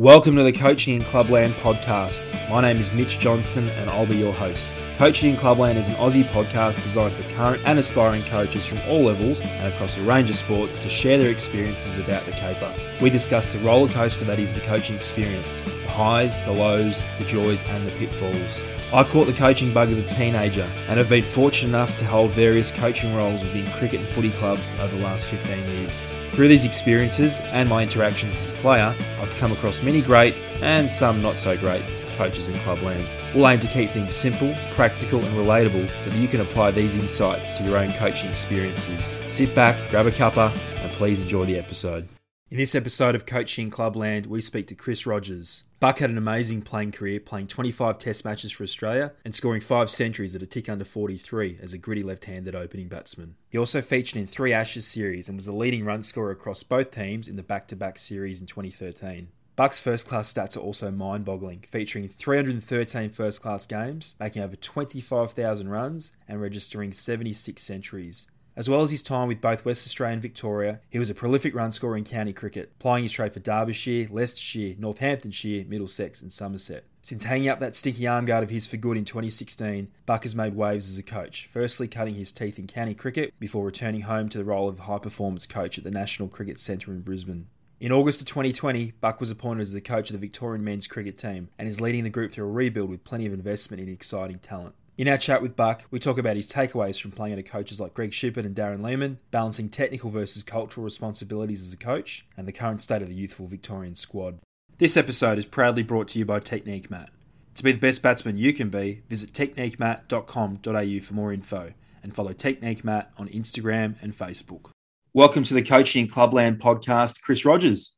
Welcome to the Coaching in Clubland podcast. My name is Mitch Johnston and I'll be your host. Coaching in Clubland is an Aussie podcast designed for current and aspiring coaches from all levels and across a range of sports to share their experiences about the caper. We discuss the roller coaster that is the coaching experience, the highs, the lows, the joys, and the pitfalls. I caught the coaching bug as a teenager and have been fortunate enough to hold various coaching roles within cricket and footy clubs over the last 15 years. Through these experiences and my interactions as a player, I've come across many great and some not so great coaches in clubland. We'll aim to keep things simple, practical, and relatable so that you can apply these insights to your own coaching experiences. Sit back, grab a cuppa, and please enjoy the episode. In this episode of Coaching Clubland, we speak to Chris Rogers. Buck had an amazing playing career, playing 25 Test matches for Australia and scoring five centuries at a tick under 43 as a gritty left handed opening batsman. He also featured in three Ashes series and was the leading run scorer across both teams in the back to back series in 2013. Buck's first class stats are also mind boggling, featuring 313 first class games, making over 25,000 runs, and registering 76 centuries. As well as his time with both West Australia and Victoria, he was a prolific run scorer in county cricket, plying his trade for Derbyshire, Leicestershire, Northamptonshire, Middlesex, and Somerset. Since hanging up that stinky arm guard of his for good in 2016, Buck has made waves as a coach, firstly cutting his teeth in county cricket before returning home to the role of high performance coach at the National Cricket Centre in Brisbane. In August of 2020, Buck was appointed as the coach of the Victorian men's cricket team and is leading the group through a rebuild with plenty of investment in exciting talent. In our chat with Buck, we talk about his takeaways from playing under coaches like Greg Shipperd and Darren Lehmann, balancing technical versus cultural responsibilities as a coach, and the current state of the youthful Victorian squad. This episode is proudly brought to you by Technique Mat. To be the best batsman you can be, visit techniquemat.com.au for more info and follow Technique Mat on Instagram and Facebook. Welcome to the Coaching Clubland podcast, Chris Rogers.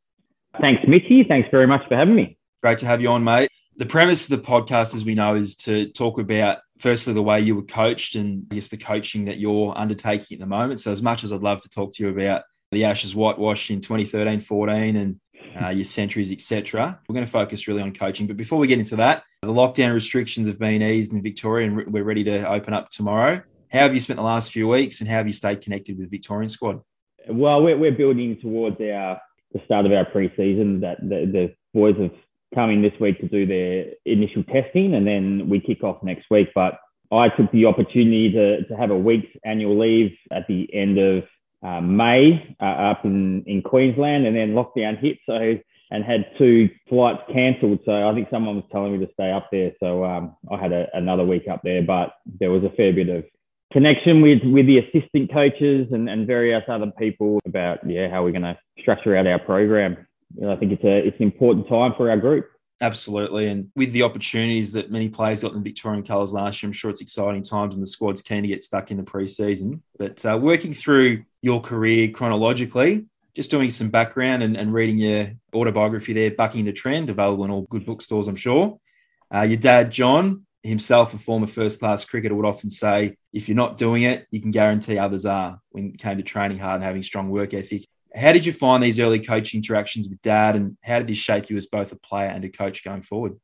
Thanks, Mitchy. Thanks very much for having me. Great to have you on, mate. The premise of the podcast, as we know, is to talk about firstly the way you were coached and I guess the coaching that you're undertaking at the moment. So as much as I'd love to talk to you about the Ashes whitewash in 2013, 14 and uh, your centuries, etc. We're going to focus really on coaching. But before we get into that, the lockdown restrictions have been eased in Victoria and we're ready to open up tomorrow. How have you spent the last few weeks and how have you stayed connected with the Victorian squad? Well, we're, we're building towards our the start of our pre-season that the, the boys have coming this week to do their initial testing, and then we kick off next week. But I took the opportunity to, to have a week's annual leave at the end of uh, May uh, up in, in Queensland, and then lockdown hit. So and had two flights cancelled. So I think someone was telling me to stay up there. So um, I had a, another week up there, but there was a fair bit of connection with with the assistant coaches and, and various other people about yeah how we're going to structure out our program you know, I think it's a it's an important time for our group. Absolutely. And with the opportunities that many players got in the Victorian colours last year, I'm sure it's exciting times and the squad's keen to get stuck in the pre-season. But uh, working through your career chronologically, just doing some background and, and, reading your autobiography there, Bucking the Trend, available in all good bookstores, I'm sure. Uh, your dad, John, himself a former first class cricketer, would often say, if you're not doing it, you can guarantee others are when it came to training hard and having strong work ethic. How did you find these early coaching interactions with dad, and how did this shape you as both a player and a coach going forward?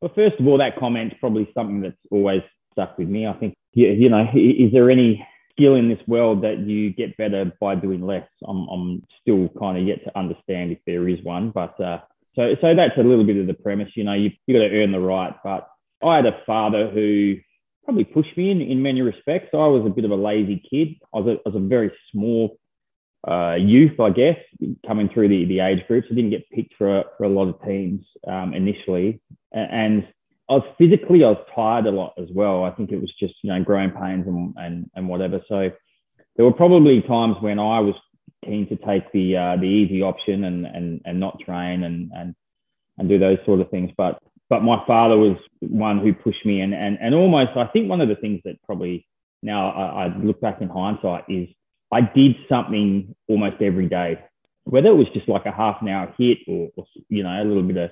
Well, first of all, that comment's probably something that's always stuck with me. I think, you know, is there any skill in this world that you get better by doing less? I'm, I'm still kind of yet to understand if there is one, but uh, so so that's a little bit of the premise. You know, you you got to earn the right. But I had a father who probably pushed me in in many respects. I was a bit of a lazy kid. I was a, I was a very small uh, youth, I guess, coming through the, the age groups. I didn't get picked for, for a lot of teams um, initially. And I was physically, I was tired a lot as well. I think it was just, you know, growing pains and, and, and whatever. So there were probably times when I was keen to take the, uh, the easy option and, and, and not train and, and, and do those sort of things. But, but my father was one who pushed me and, and, and almost, I think one of the things that probably now I, I look back in hindsight is I did something almost every day, whether it was just like a half an hour hit or, or you know a little bit of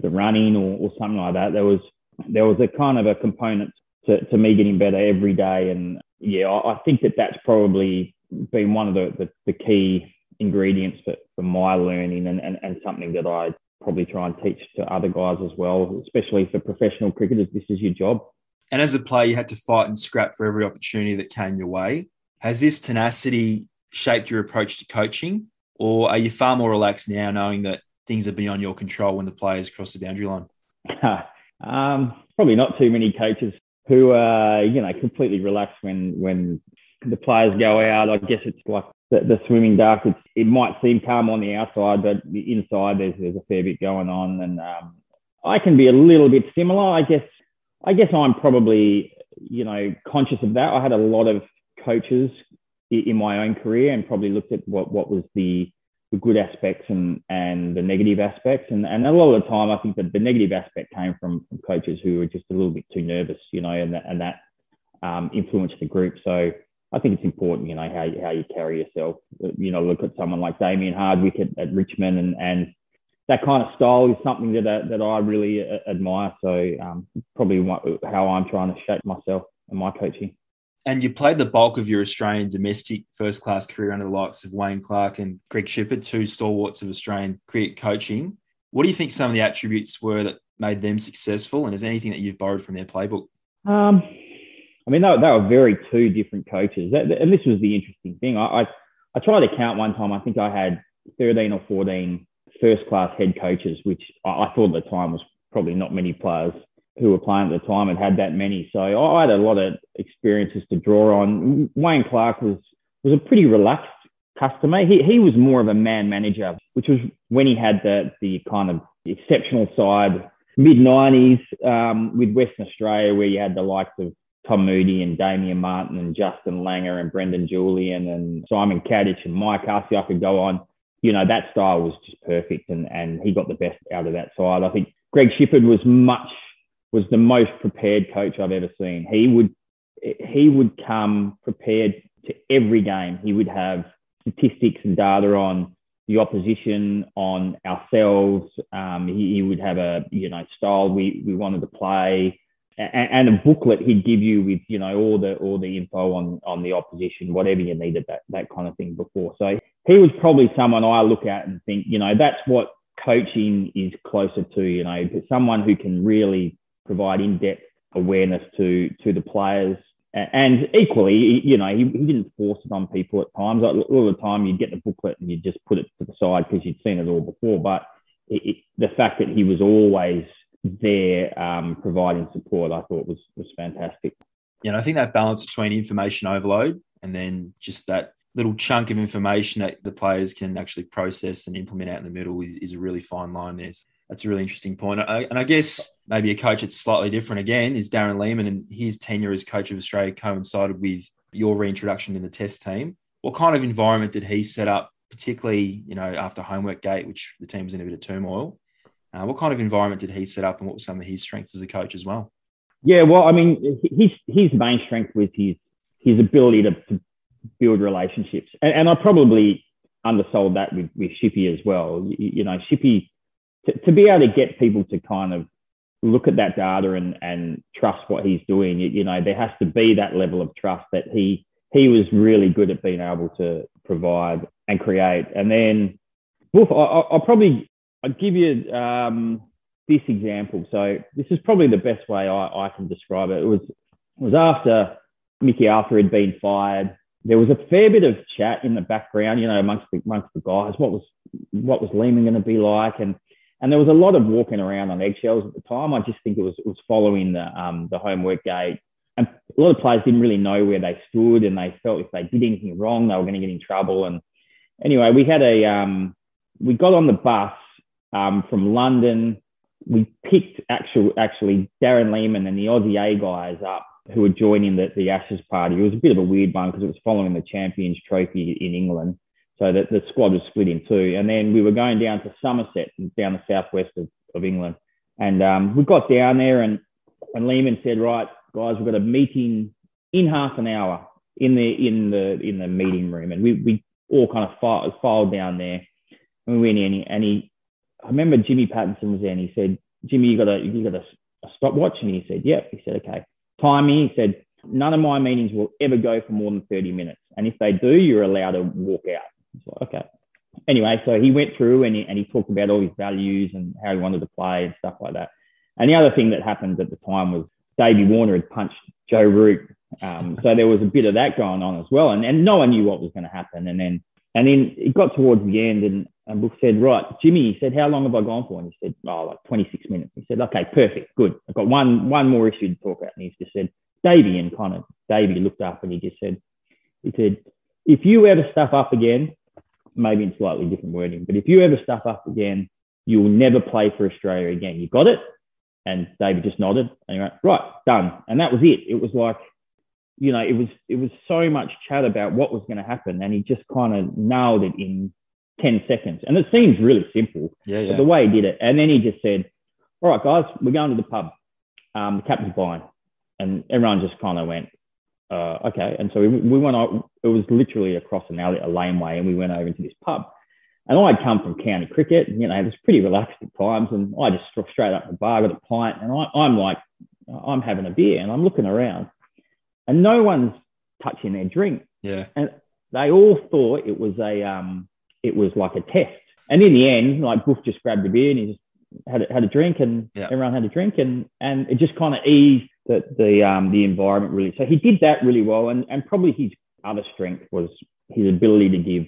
the running or, or something like that. There was there was a kind of a component to, to me getting better every day, and yeah, I, I think that that's probably been one of the, the, the key ingredients for, for my learning and, and, and something that I probably try and teach to other guys as well, especially for professional cricketers. This is your job. And as a player, you had to fight and scrap for every opportunity that came your way. Has this tenacity shaped your approach to coaching, or are you far more relaxed now, knowing that things are beyond your control when the players cross the boundary line? um, probably not too many coaches who are, you know, completely relaxed when when the players go out. I guess it's like the, the swimming duck. It's, it might seem calm on the outside, but inside there's there's a fair bit going on, and um, I can be a little bit similar. I guess I guess I'm probably you know conscious of that. I had a lot of coaches in my own career and probably looked at what what was the the good aspects and and the negative aspects. And and a lot of the time I think that the negative aspect came from, from coaches who were just a little bit too nervous you know and that and that um, influenced the group. So I think it's important you know how you, how you carry yourself. You know look at someone like Damien Hardwick at, at Richmond and and that kind of style is something that uh, that I really uh, admire. So um, probably how I'm trying to shape myself and my coaching and you played the bulk of your Australian domestic first class career under the likes of Wayne Clark and Greg Shipperd, two stalwarts of Australian cricket coaching. What do you think some of the attributes were that made them successful? And is anything that you've borrowed from their playbook? Um, I mean, they, they were very two different coaches. and this was the interesting thing. I, I, I tried to count one time. I think I had 13 or 14 first class head coaches, which I, I thought at the time was probably not many players who were playing at the time had had that many. So I had a lot of experiences to draw on. Wayne Clark was was a pretty relaxed customer. He he was more of a man manager, which was when he had the the kind of exceptional side. Mid nineties um, with Western Australia, where you had the likes of Tom Moody and Damien Martyn and Justin Langer and Brendan Julian and Simon Katich and Mike Hussey. I could go on. You know, that style was just perfect and, and he got the best out of that side. I think Greg Shipperd was much was the most prepared coach I've ever seen. He would he would come prepared to every game. He would have statistics and data on the opposition, on ourselves. Um, he, he, would have a you know style we we wanted to play, and, and, a booklet he'd give you with you know all the all the info on on the opposition, whatever you needed that that kind of thing before. So he was probably someone I look at and think you know that's what coaching is closer to. You know, someone who can really provide in-depth awareness to to the players. And equally, you know, he, he didn't force it on people at times. All the time, you'd get the booklet and you'd just put it to the side because you'd seen it all before. But it, it, the fact that he was always there um, providing support, I thought was was fantastic. Know, I think that balance between information overload and then just that little chunk of information that the players can actually process and implement out in the middle is, is a really fine line there that's a really interesting point. I, and I guess maybe a coach that's slightly different again is Darren Lehmann, and his tenure as coach of Australia coincided with your reintroduction in the Test team. What kind of environment did he set up, particularly you know after homework gate, which the team was in a bit of turmoil? Uh, what kind of environment did he set up, and what were some of his strengths as a coach as well? Yeah, well, I mean, his his main strength was his his ability to, to build relationships, and, and, I probably undersold that with with Shippy as well. You, you know, Shippy to, to be able to get people to kind of look at that data and, and trust what he's doing, you, you know, there has to be that level of trust that he he was really good at being able to provide and create. And then, Boof, I, will probably I'll give you um, this example. So this is probably the best way I, I can describe it. It was it was after Mickey Arthur had been fired. There was a fair bit of chat in the background, you know, amongst the, amongst the guys. What was what was Lehmann going to be like? And and there was a lot of walking around on eggshells at the time. I just think it was it was following the um, the homework gate, and a lot of players didn't really know where they stood, and they felt if they did anything wrong, they were going to get in trouble. And anyway, we had a um, we got on the bus um, from London. We picked actual actually Darren Lehmann and the Aussie A guys up who were joining the, the Ashes party. It was a bit of a weird one because it was following the Champions Trophy in England. So that the squad was split in two. And then we were going down to Somerset, down the southwest of, of England. And um, we got down there, and, and Lehmann said, Right, guys, we've got a meeting in half an hour in the in the in the meeting room. And we, we all kind of filed, filed down there. And we went in, and he, I remember Jimmy Pattinson was there, and he said, Jimmy, you got a you got a, a stopwatch? And he said, Yep. He said, Okay. Time me. He said, None of my meetings will ever go for more than 30 minutes. And if they do, you're allowed to walk out okay. Anyway, so he went through and he, and he talked about all his values and how he wanted to play and stuff like that. And the other thing that happened at the time was Davey Warner had punched Joe Root. Um, so there was a bit of that going on as well. And, and no one knew what was going to happen. And then and then it got towards the end and, And Boof said, right, Jimmy, he said, how long have I gone for? And he said, oh, like 26 minutes. He said, okay, perfect, good. I've got one, one more issue to talk about. And he just said, Davey, and kind of Davey looked up and he just said, he said, if you ever stuff up again, maybe in slightly different wording, but if you ever stuff up again, you will never play for Australia again. You got it? And David just nodded and he went, right, done. And that was it. It was like, you know, it was it was so much chat about what was going to happen, and he just kind of nailed it in 10 seconds. And it seems really simple, Yeah, yeah. but the way he did it. And then he just said, All right, guys, we're going to the pub. Um, the captain's buying. And everyone just kind of went, uh, okay. And so we, we went out, it was literally across an alley, a laneway, and we went over into this pub. And I'd come from county cricket, and, you know, it was pretty relaxed at times. And I just straight up the bar, got a pint, and I, I'm like, I'm having a beer, and I'm looking around, and no one's touching their drink yeah. And they all thought it was a um, it was like a test. And in the end, like Boof just grabbed a beer and he just had a, had a drink, and Yeah. everyone had a drink, and and it just kind of eased the the um, the environment really. So he did that really well, and and probably his other strength was his ability to give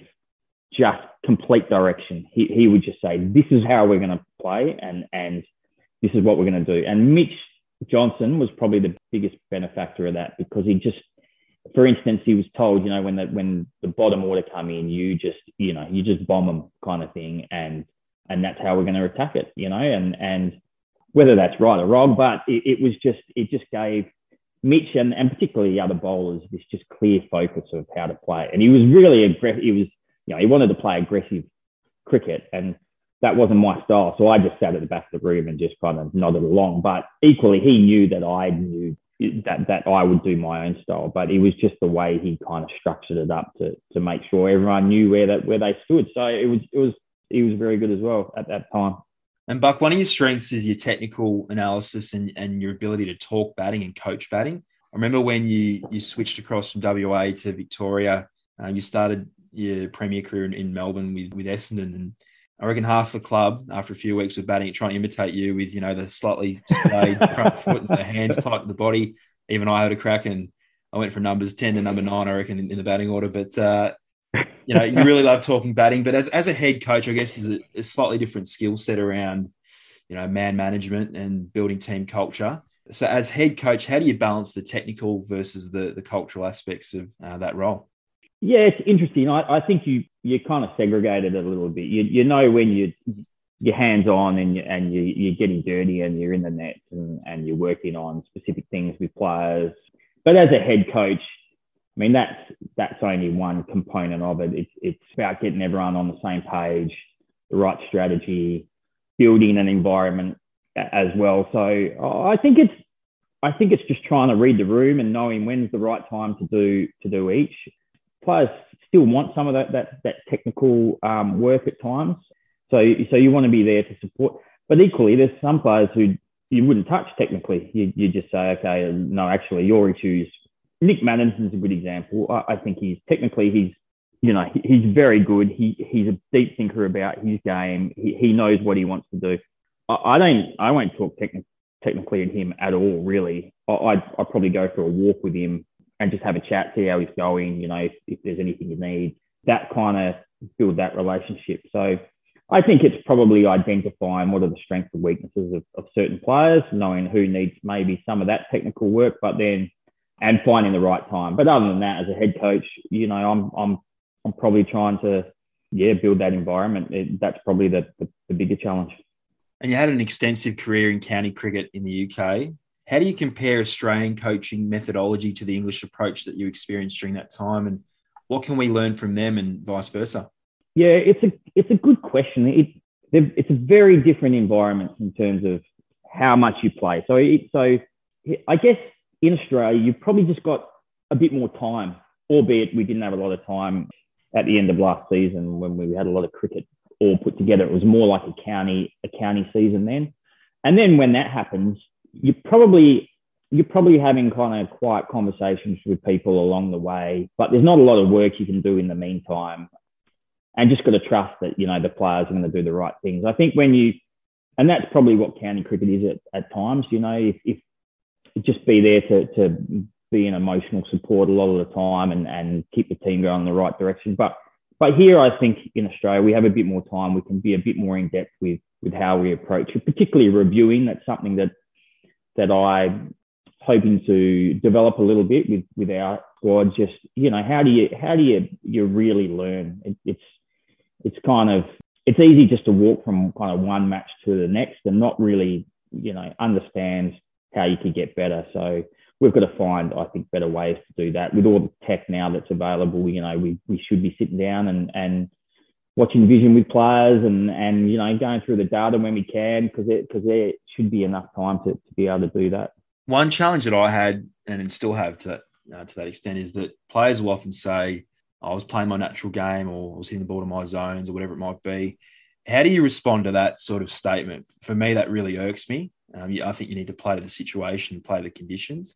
just complete direction. He he would just say, "This is how we're going to play, and and this is what we're going to do." And Mitch Johnson was probably the biggest benefactor of that because he just for instance, he was told, you know, when the when the bottom order come in, you just, you know, you just bomb them kind of thing, and and that's how we're going to attack it, you know, and and whether that's right or wrong, but it, it was just it just gave Mitch and, and particularly the other bowlers this just clear focus of how to play, and he was really aggressive. He was, you know, he wanted to play aggressive cricket, and that wasn't my style. So I just sat at the back of the room and just kind of nodded along. But equally, he knew that I knew that that I would do my own style. But it was just the way he kind of structured it up to to make sure everyone knew where that where they stood. So it was it was he was very good as well at that time. And Buck, one of your strengths is your technical analysis and, and your ability to talk batting and coach batting. I remember when you you switched across from WA to Victoria, uh, you started your premier career in, in Melbourne with with Essendon, and I reckon half the club after a few weeks of batting trying to imitate you with you know the slightly splayed front foot and the hands tight to the body. Even I had a crack and I went from numbers ten to number nine, I reckon, in, in the batting order. But uh, you know, you really love talking batting. But as as a head coach, I guess is a, a slightly different skill set around you know man management and building team culture. So, as head coach, how do you balance the technical versus the the cultural aspects of uh, that role? Yeah, it's interesting. I, I think you you kind of segregated it a little bit. You you know when you you're hands on and you, and you you're getting dirty and you're in the net and, and you're working on specific things with players. But as a head coach, I mean that's that's only one component of it. It's it's about getting everyone on the same page, the right strategy, building an environment as well. So I think it's I think it's just trying to read the room and knowing when's the right time to do to do each players still want some of that that, that technical um, work at times. So so you want to be there to support. But equally, there's some players who you wouldn't touch technically. You, you just say, okay, no, actually, your issues. Nick Maddinson's a good example. I, I think he's technically he's you know he, he's very good. He he's a deep thinker about his game. He, he knows what he wants to do. I, I don't I won't talk techni- technically at him at all. Really, I, I'd, I'd probably go for a walk with him and just have a chat, see how he's going, you know, if, if there's anything you need, that kind of build that relationship. So I think it's probably identifying what are the strengths and weaknesses of, of certain players, knowing who needs maybe some of that technical work, but then and finding the right time. But other than that, as a head coach, you know, I'm I'm I'm probably trying to yeah build that environment. It, that's probably the, the the bigger challenge. And you had an extensive career in county cricket in the UK. How do you compare Australian coaching methodology to the English approach that you experienced during that time, and what can we learn from them, and vice versa? Yeah, it's a it's a good question. It it's a very different environment in terms of how much you play. So it, so I guess in Australia you've probably just got a bit more time, albeit we didn't have a lot of time at the end of last season when we had a lot of cricket all put together. It was more like a county a county season then, and then when that happens, you probably you're probably having kind of quiet conversations with people along the way, but there's not a lot of work you can do in the meantime and just got to trust that you know the players are going to do the right things. I think when you, and that's probably what county cricket is at, at times. You know, if, if just be there to to be an emotional support a lot of the time and and keep the team going in the right direction. But but here, I think in Australia, we have a bit more time. We can be a bit more in depth with with how we approach it, particularly reviewing. That's something that that I'm hoping to develop a little bit with with our squad. Just you know, how do you how do you you really learn? It, it's it's kind of it's easy just to walk from kind of one match to the next and not really you know understand how you could get better. So we've got to find, I think, better ways to do that. With all the tech now that's available, you know, we, we should be sitting down and, and watching vision with players and, and, you know, going through the data when we can, because because there should be enough time to, to be able to do that. One challenge that I had and still have to uh, to that extent is that players will often say, I was playing my natural game or I was hitting the ball to my zones or whatever it might be. How do you respond to that sort of statement? For me, that really irks me. Um, I think you need to play to the situation, play the conditions.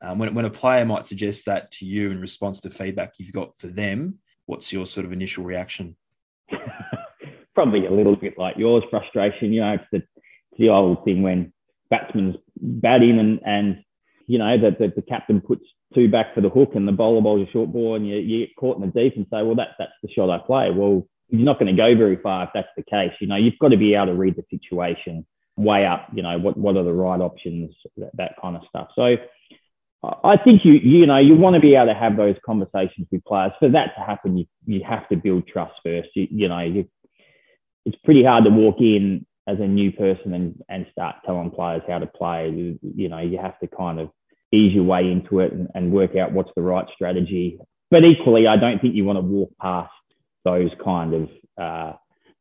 Um, when, when a player might suggest that to you in response to feedback you've got for them, what's your sort of initial reaction? Probably a little bit like yours, frustration. You know, it's the, it's the old thing when batsman's batting and, and you know, that the, the, captain puts two back for the hook and the bowler bowls a short ball and you, you get caught in the deep and say, well, that, that's the shot I play. Well, you're not going to go very far if that's the case. You know, you've got to be able to read the situation, weigh up, you know, what, what are the right options, that, that kind of stuff. So I think you you know you want to be able to have those conversations with players. For that to happen, you you have to build trust first. You, you know, you, it's pretty hard to walk in as a new person and and start telling players how to play. You, you know, you have to kind of ease your way into it and, and work out what's the right strategy. But equally, I don't think you want to walk past those kind of uh,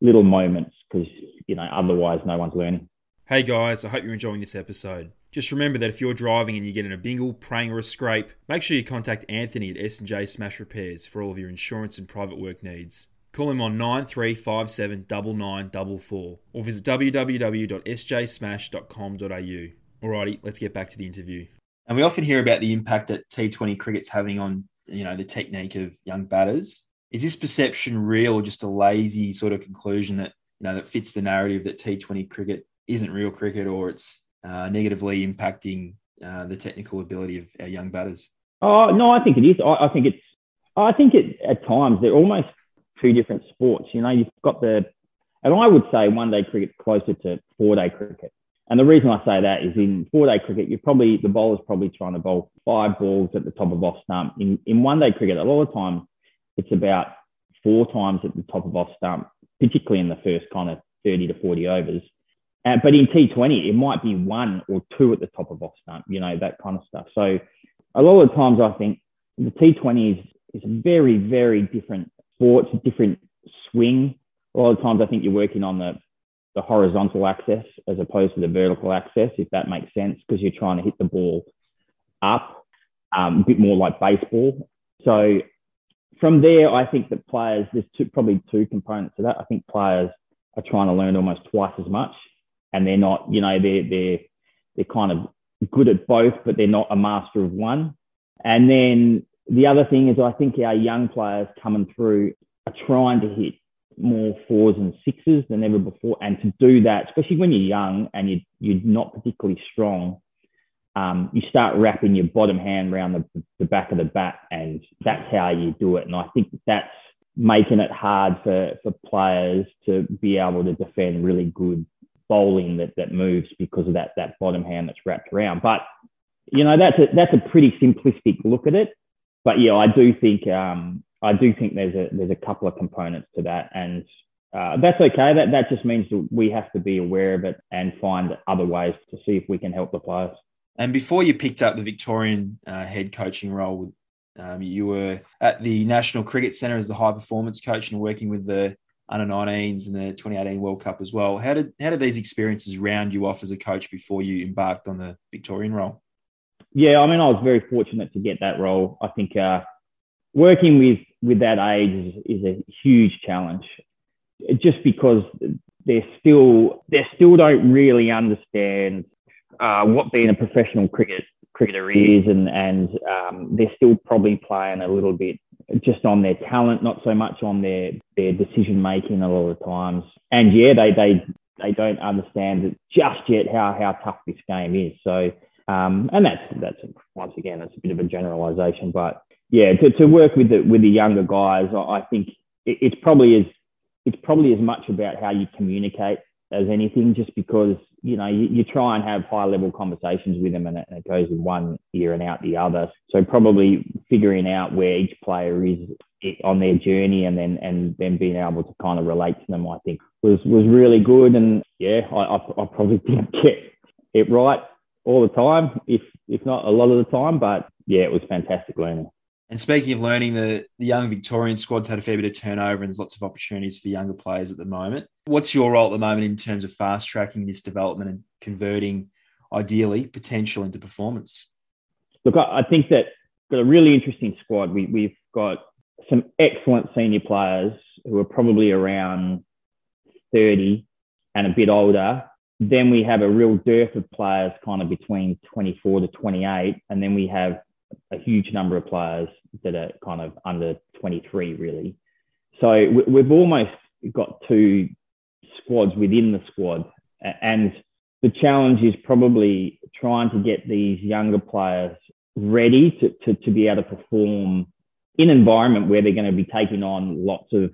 little moments because you know otherwise no one's learning. Hey guys, I hope you're enjoying this episode. Just remember that if you're driving and you get in a bingle, praying, or a scrape, make sure you contact Anthony at S&J Smash Repairs for all of your insurance and private work needs. Call him on 9357 9944 or visit www.sjsmash.com.au. Alrighty, let's get back to the interview. And we often hear about the impact that T20 cricket's having on, you know, the technique of young batters. Is this perception real or just a lazy sort of conclusion that, you know, that fits the narrative that T20 cricket isn't real cricket or it's uh, negatively impacting uh, the technical ability of our young batters? Oh no, I think it is. I, I think it's. I think it at times they're almost two different sports. You know, you've got the, and I would say one day cricket closer to four day cricket. And the reason I say that is in four day cricket, you're probably the bowler's probably trying to bowl five balls at the top of off stump. In in one day cricket, a lot of times it's about four times at the top of off stump, particularly in the first kind of 30 to 40 overs. Uh, but in T20, it might be one or two at the top of off stump, you know, that kind of stuff. So a lot of times I think the T20 is, is a very, very different sport, different swing. A lot of times I think you're working on the, the horizontal axis as opposed to the vertical axis, if that makes sense, because you're trying to hit the ball up, um, a bit more like baseball. So from there, I think that players, there's two, probably two components to that. I think players are trying to learn almost twice as much and they're not, you know, they're they're they're kind of good at both, but they're not a master of one. And then the other thing is, I think our young players coming through are trying to hit more fours and sixes than ever before. And to do that, especially when you're young and you, you're not particularly strong, um, you start wrapping your bottom hand around the, the back of the bat, and that's how you do it. And I think that's making it hard for, for players to be able to defend really good bowling that, that moves because of that, that bottom hand that's wrapped around. But, you know, that's a, that's a pretty simplistic look at it. But yeah, I do think, um, I do think there's a, there's a couple of components to that. And uh, that's okay. That, that just means that we have to be aware of it and find other ways to see if we can help the players. And before you picked up the Victorian uh, head coaching role, um, you were at the National Cricket Centre as the high performance coach and working with the under 19s and the 2018 World Cup as well. How did how did these experiences round you off as a coach before you embarked on the Victorian role? Yeah, I mean, I was very fortunate to get that role. I think uh, working with with that age is, is a huge challenge, just because they still they still don't really understand uh, what being a professional cricket cricketer is, and and um, they're still probably playing a little bit just on their talent, not so much on their their decision making a lot of times. And yeah, they they they don't understand just yet how how tough this game is. So um, and that's that's once again it's a bit of a generalisation, but yeah, to, to work with the with the younger guys, I think it, it's probably as it's probably as much about how you communicate as anything, just because you know you, you try and have high level conversations with them, and it, and it goes in one ear and out the other. So probably figuring out where each player is on their journey, and then and then being able to kind of relate to them, I think was was really good. And yeah, I, I, I probably didn't get it right all the time, if if not a lot of the time, but yeah, it was fantastic learning. And speaking of learning, the, the young Victorian squad's had a fair bit of turnover and there's lots of opportunities for younger players at the moment. What's your role at the moment in terms of fast tracking this development and converting, ideally, potential into performance? Look, I think that got a really interesting squad. We, we've got some excellent senior players who are probably around 30 and a bit older. Then we have a real dearth of players kind of between 24 to 28. And then we have a huge number of players that are kind of under 23, really. So we've almost got two squads within the squad. And the challenge is probably trying to get these younger players ready to, to, to be able to perform in an environment where they're going to be taking on lots of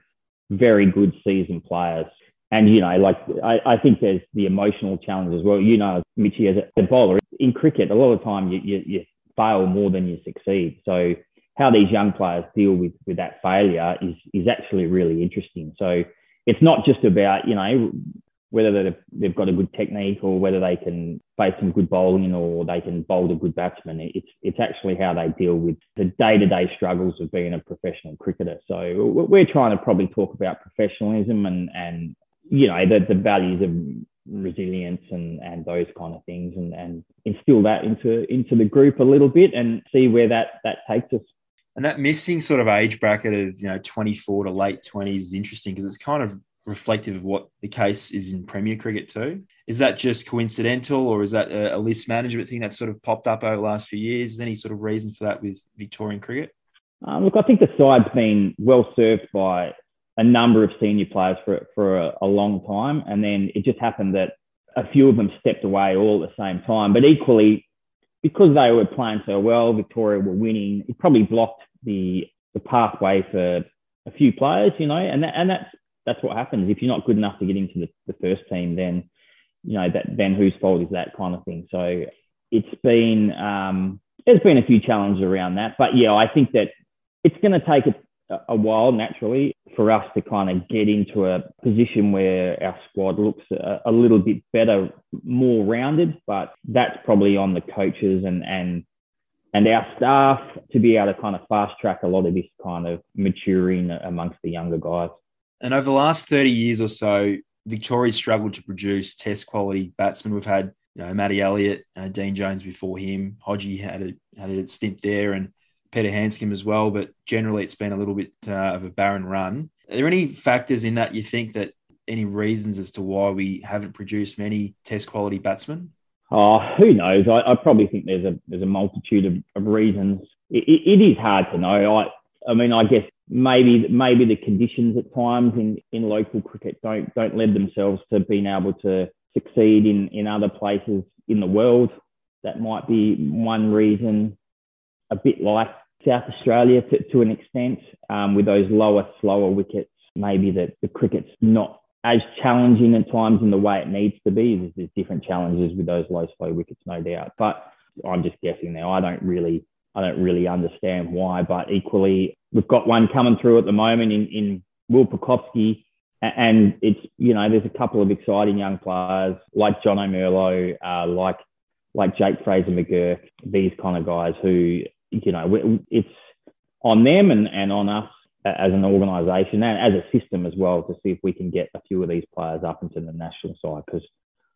very good seasoned players. And, you know, like I, I think there's the emotional challenge as well. You know, Mitchy, as a bowler, in cricket, a lot of time you, you, you fail more than you succeed. So how these young players deal with with that failure is is actually really interesting. So it's not just about you know whether they've, got a good technique or whether they can face some good bowling or they can bowl a good batsman. It's it's actually how they deal with the day to day struggles of being a professional cricketer. So we're trying to probably talk about professionalism and and you know the, the values of resilience and and those kind of things and and instill that into into the group a little bit and see where that that takes us. And that missing sort of age bracket of you know 24 to late 20s is interesting because it's kind of reflective of what the case is in premier cricket too. Is that just coincidental or is that a, a list management thing that's sort of popped up over the last few years? Is there any sort of reason for that with victorian cricket? Um, look i think the side's been well served by a number of senior players for, for a, a, long time. And then it just happened that a few of them stepped away all at the same time. But equally, because they were playing so well, Victoria were winning, it probably blocked the, the pathway for a few players, you know, and, that, and that's, that's what happens. If you're not good enough to get into the, the first team, then, you know, that, then whose fault is that kind of thing. So it's been, um, there's been a few challenges around that. But yeah, I think that it's going to take a, a while naturally for us to kind of get into a position where our squad looks a, a, little bit better, more rounded. But that's probably on the coaches and and and our staff to be able to kind of fast track a lot of this kind of maturing amongst the younger guys. And over the last thirty years or so, Victoria struggled to produce test quality batsmen. We've had you know Matty Elliott, uh, Dean Jones before him, Hodgie had a had a stint there, and Peter Handscomb as well, but generally it's been a little bit uh, of a barren run. Are there any factors in that you think that any reasons as to why we haven't produced many test quality batsmen? Oh, who knows? I, I probably think there's a there's a multitude of, of reasons. It, it, it is hard to know. I I mean, I guess maybe maybe the conditions at times in, in local cricket don't don't lend themselves to being able to succeed in, in other places in the world. That might be one reason a bit like South Australia to, to an extent, um, with those lower, slower wickets. Maybe that the cricket's not as challenging at times in the way it needs to be. There's, there's different challenges with those low, slow wickets, no doubt. But I'm just guessing now. I don't really, I don't really understand why. But equally, we've got one coming through at the moment in, in Will Pucovski. And it's, you know, there's a couple of exciting young players like Jono Merlo, uh, like like Jake Fraser McGurk, these kind of guys who you know, it's on them and, and on us as an organisation and as a system as well to see if we can get a few of these players up into the national side because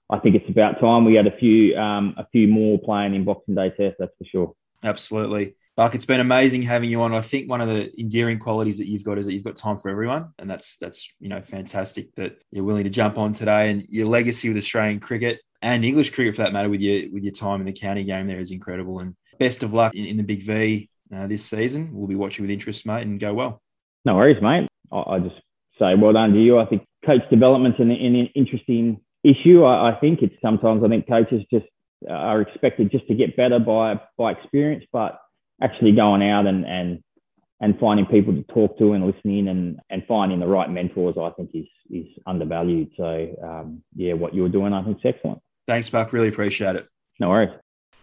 I think it's about time we had a few um, a few more playing in Boxing Day Test. That's for sure. Absolutely. Buck, it's been amazing having you on. I think one of the endearing qualities that you've got is that you've got time for everyone, and that's that's you know fantastic that you're willing to jump on today. And your legacy with Australian cricket and English cricket, for that matter, with your with your time in the county game there is incredible. And best of luck in, in the Big V uh, this season. We'll be watching with interest, mate, and go well. No worries, mate. I, I just say well done to you. I think coach development's an, an interesting issue. I, I, think it's sometimes I think coaches just are expected just to get better by by experience, but actually going out and and and finding people to talk to and listening and, and finding the right mentors, I think is is undervalued. So um, yeah, what you're doing, I think, is excellent. Thanks, Buck. Really appreciate it. No worries.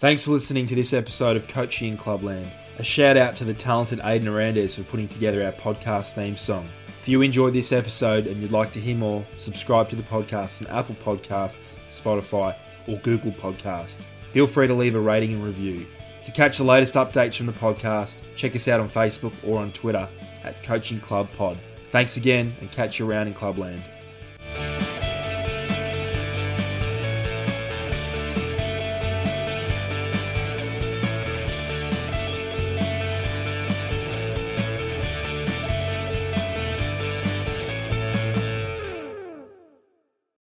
Thanks for listening to this episode of Coaching in Clubland. A shout out to the talented Aidan Arandes for putting together our podcast theme song. If you enjoyed this episode and you'd like to hear more, subscribe to the podcast on Apple Podcasts, Spotify, or Google Podcast. Feel free to leave a rating and review. To catch the latest updates from the podcast, check us out on Facebook or on Twitter at Coaching Club Pod. Thanks again and catch you around in Clubland.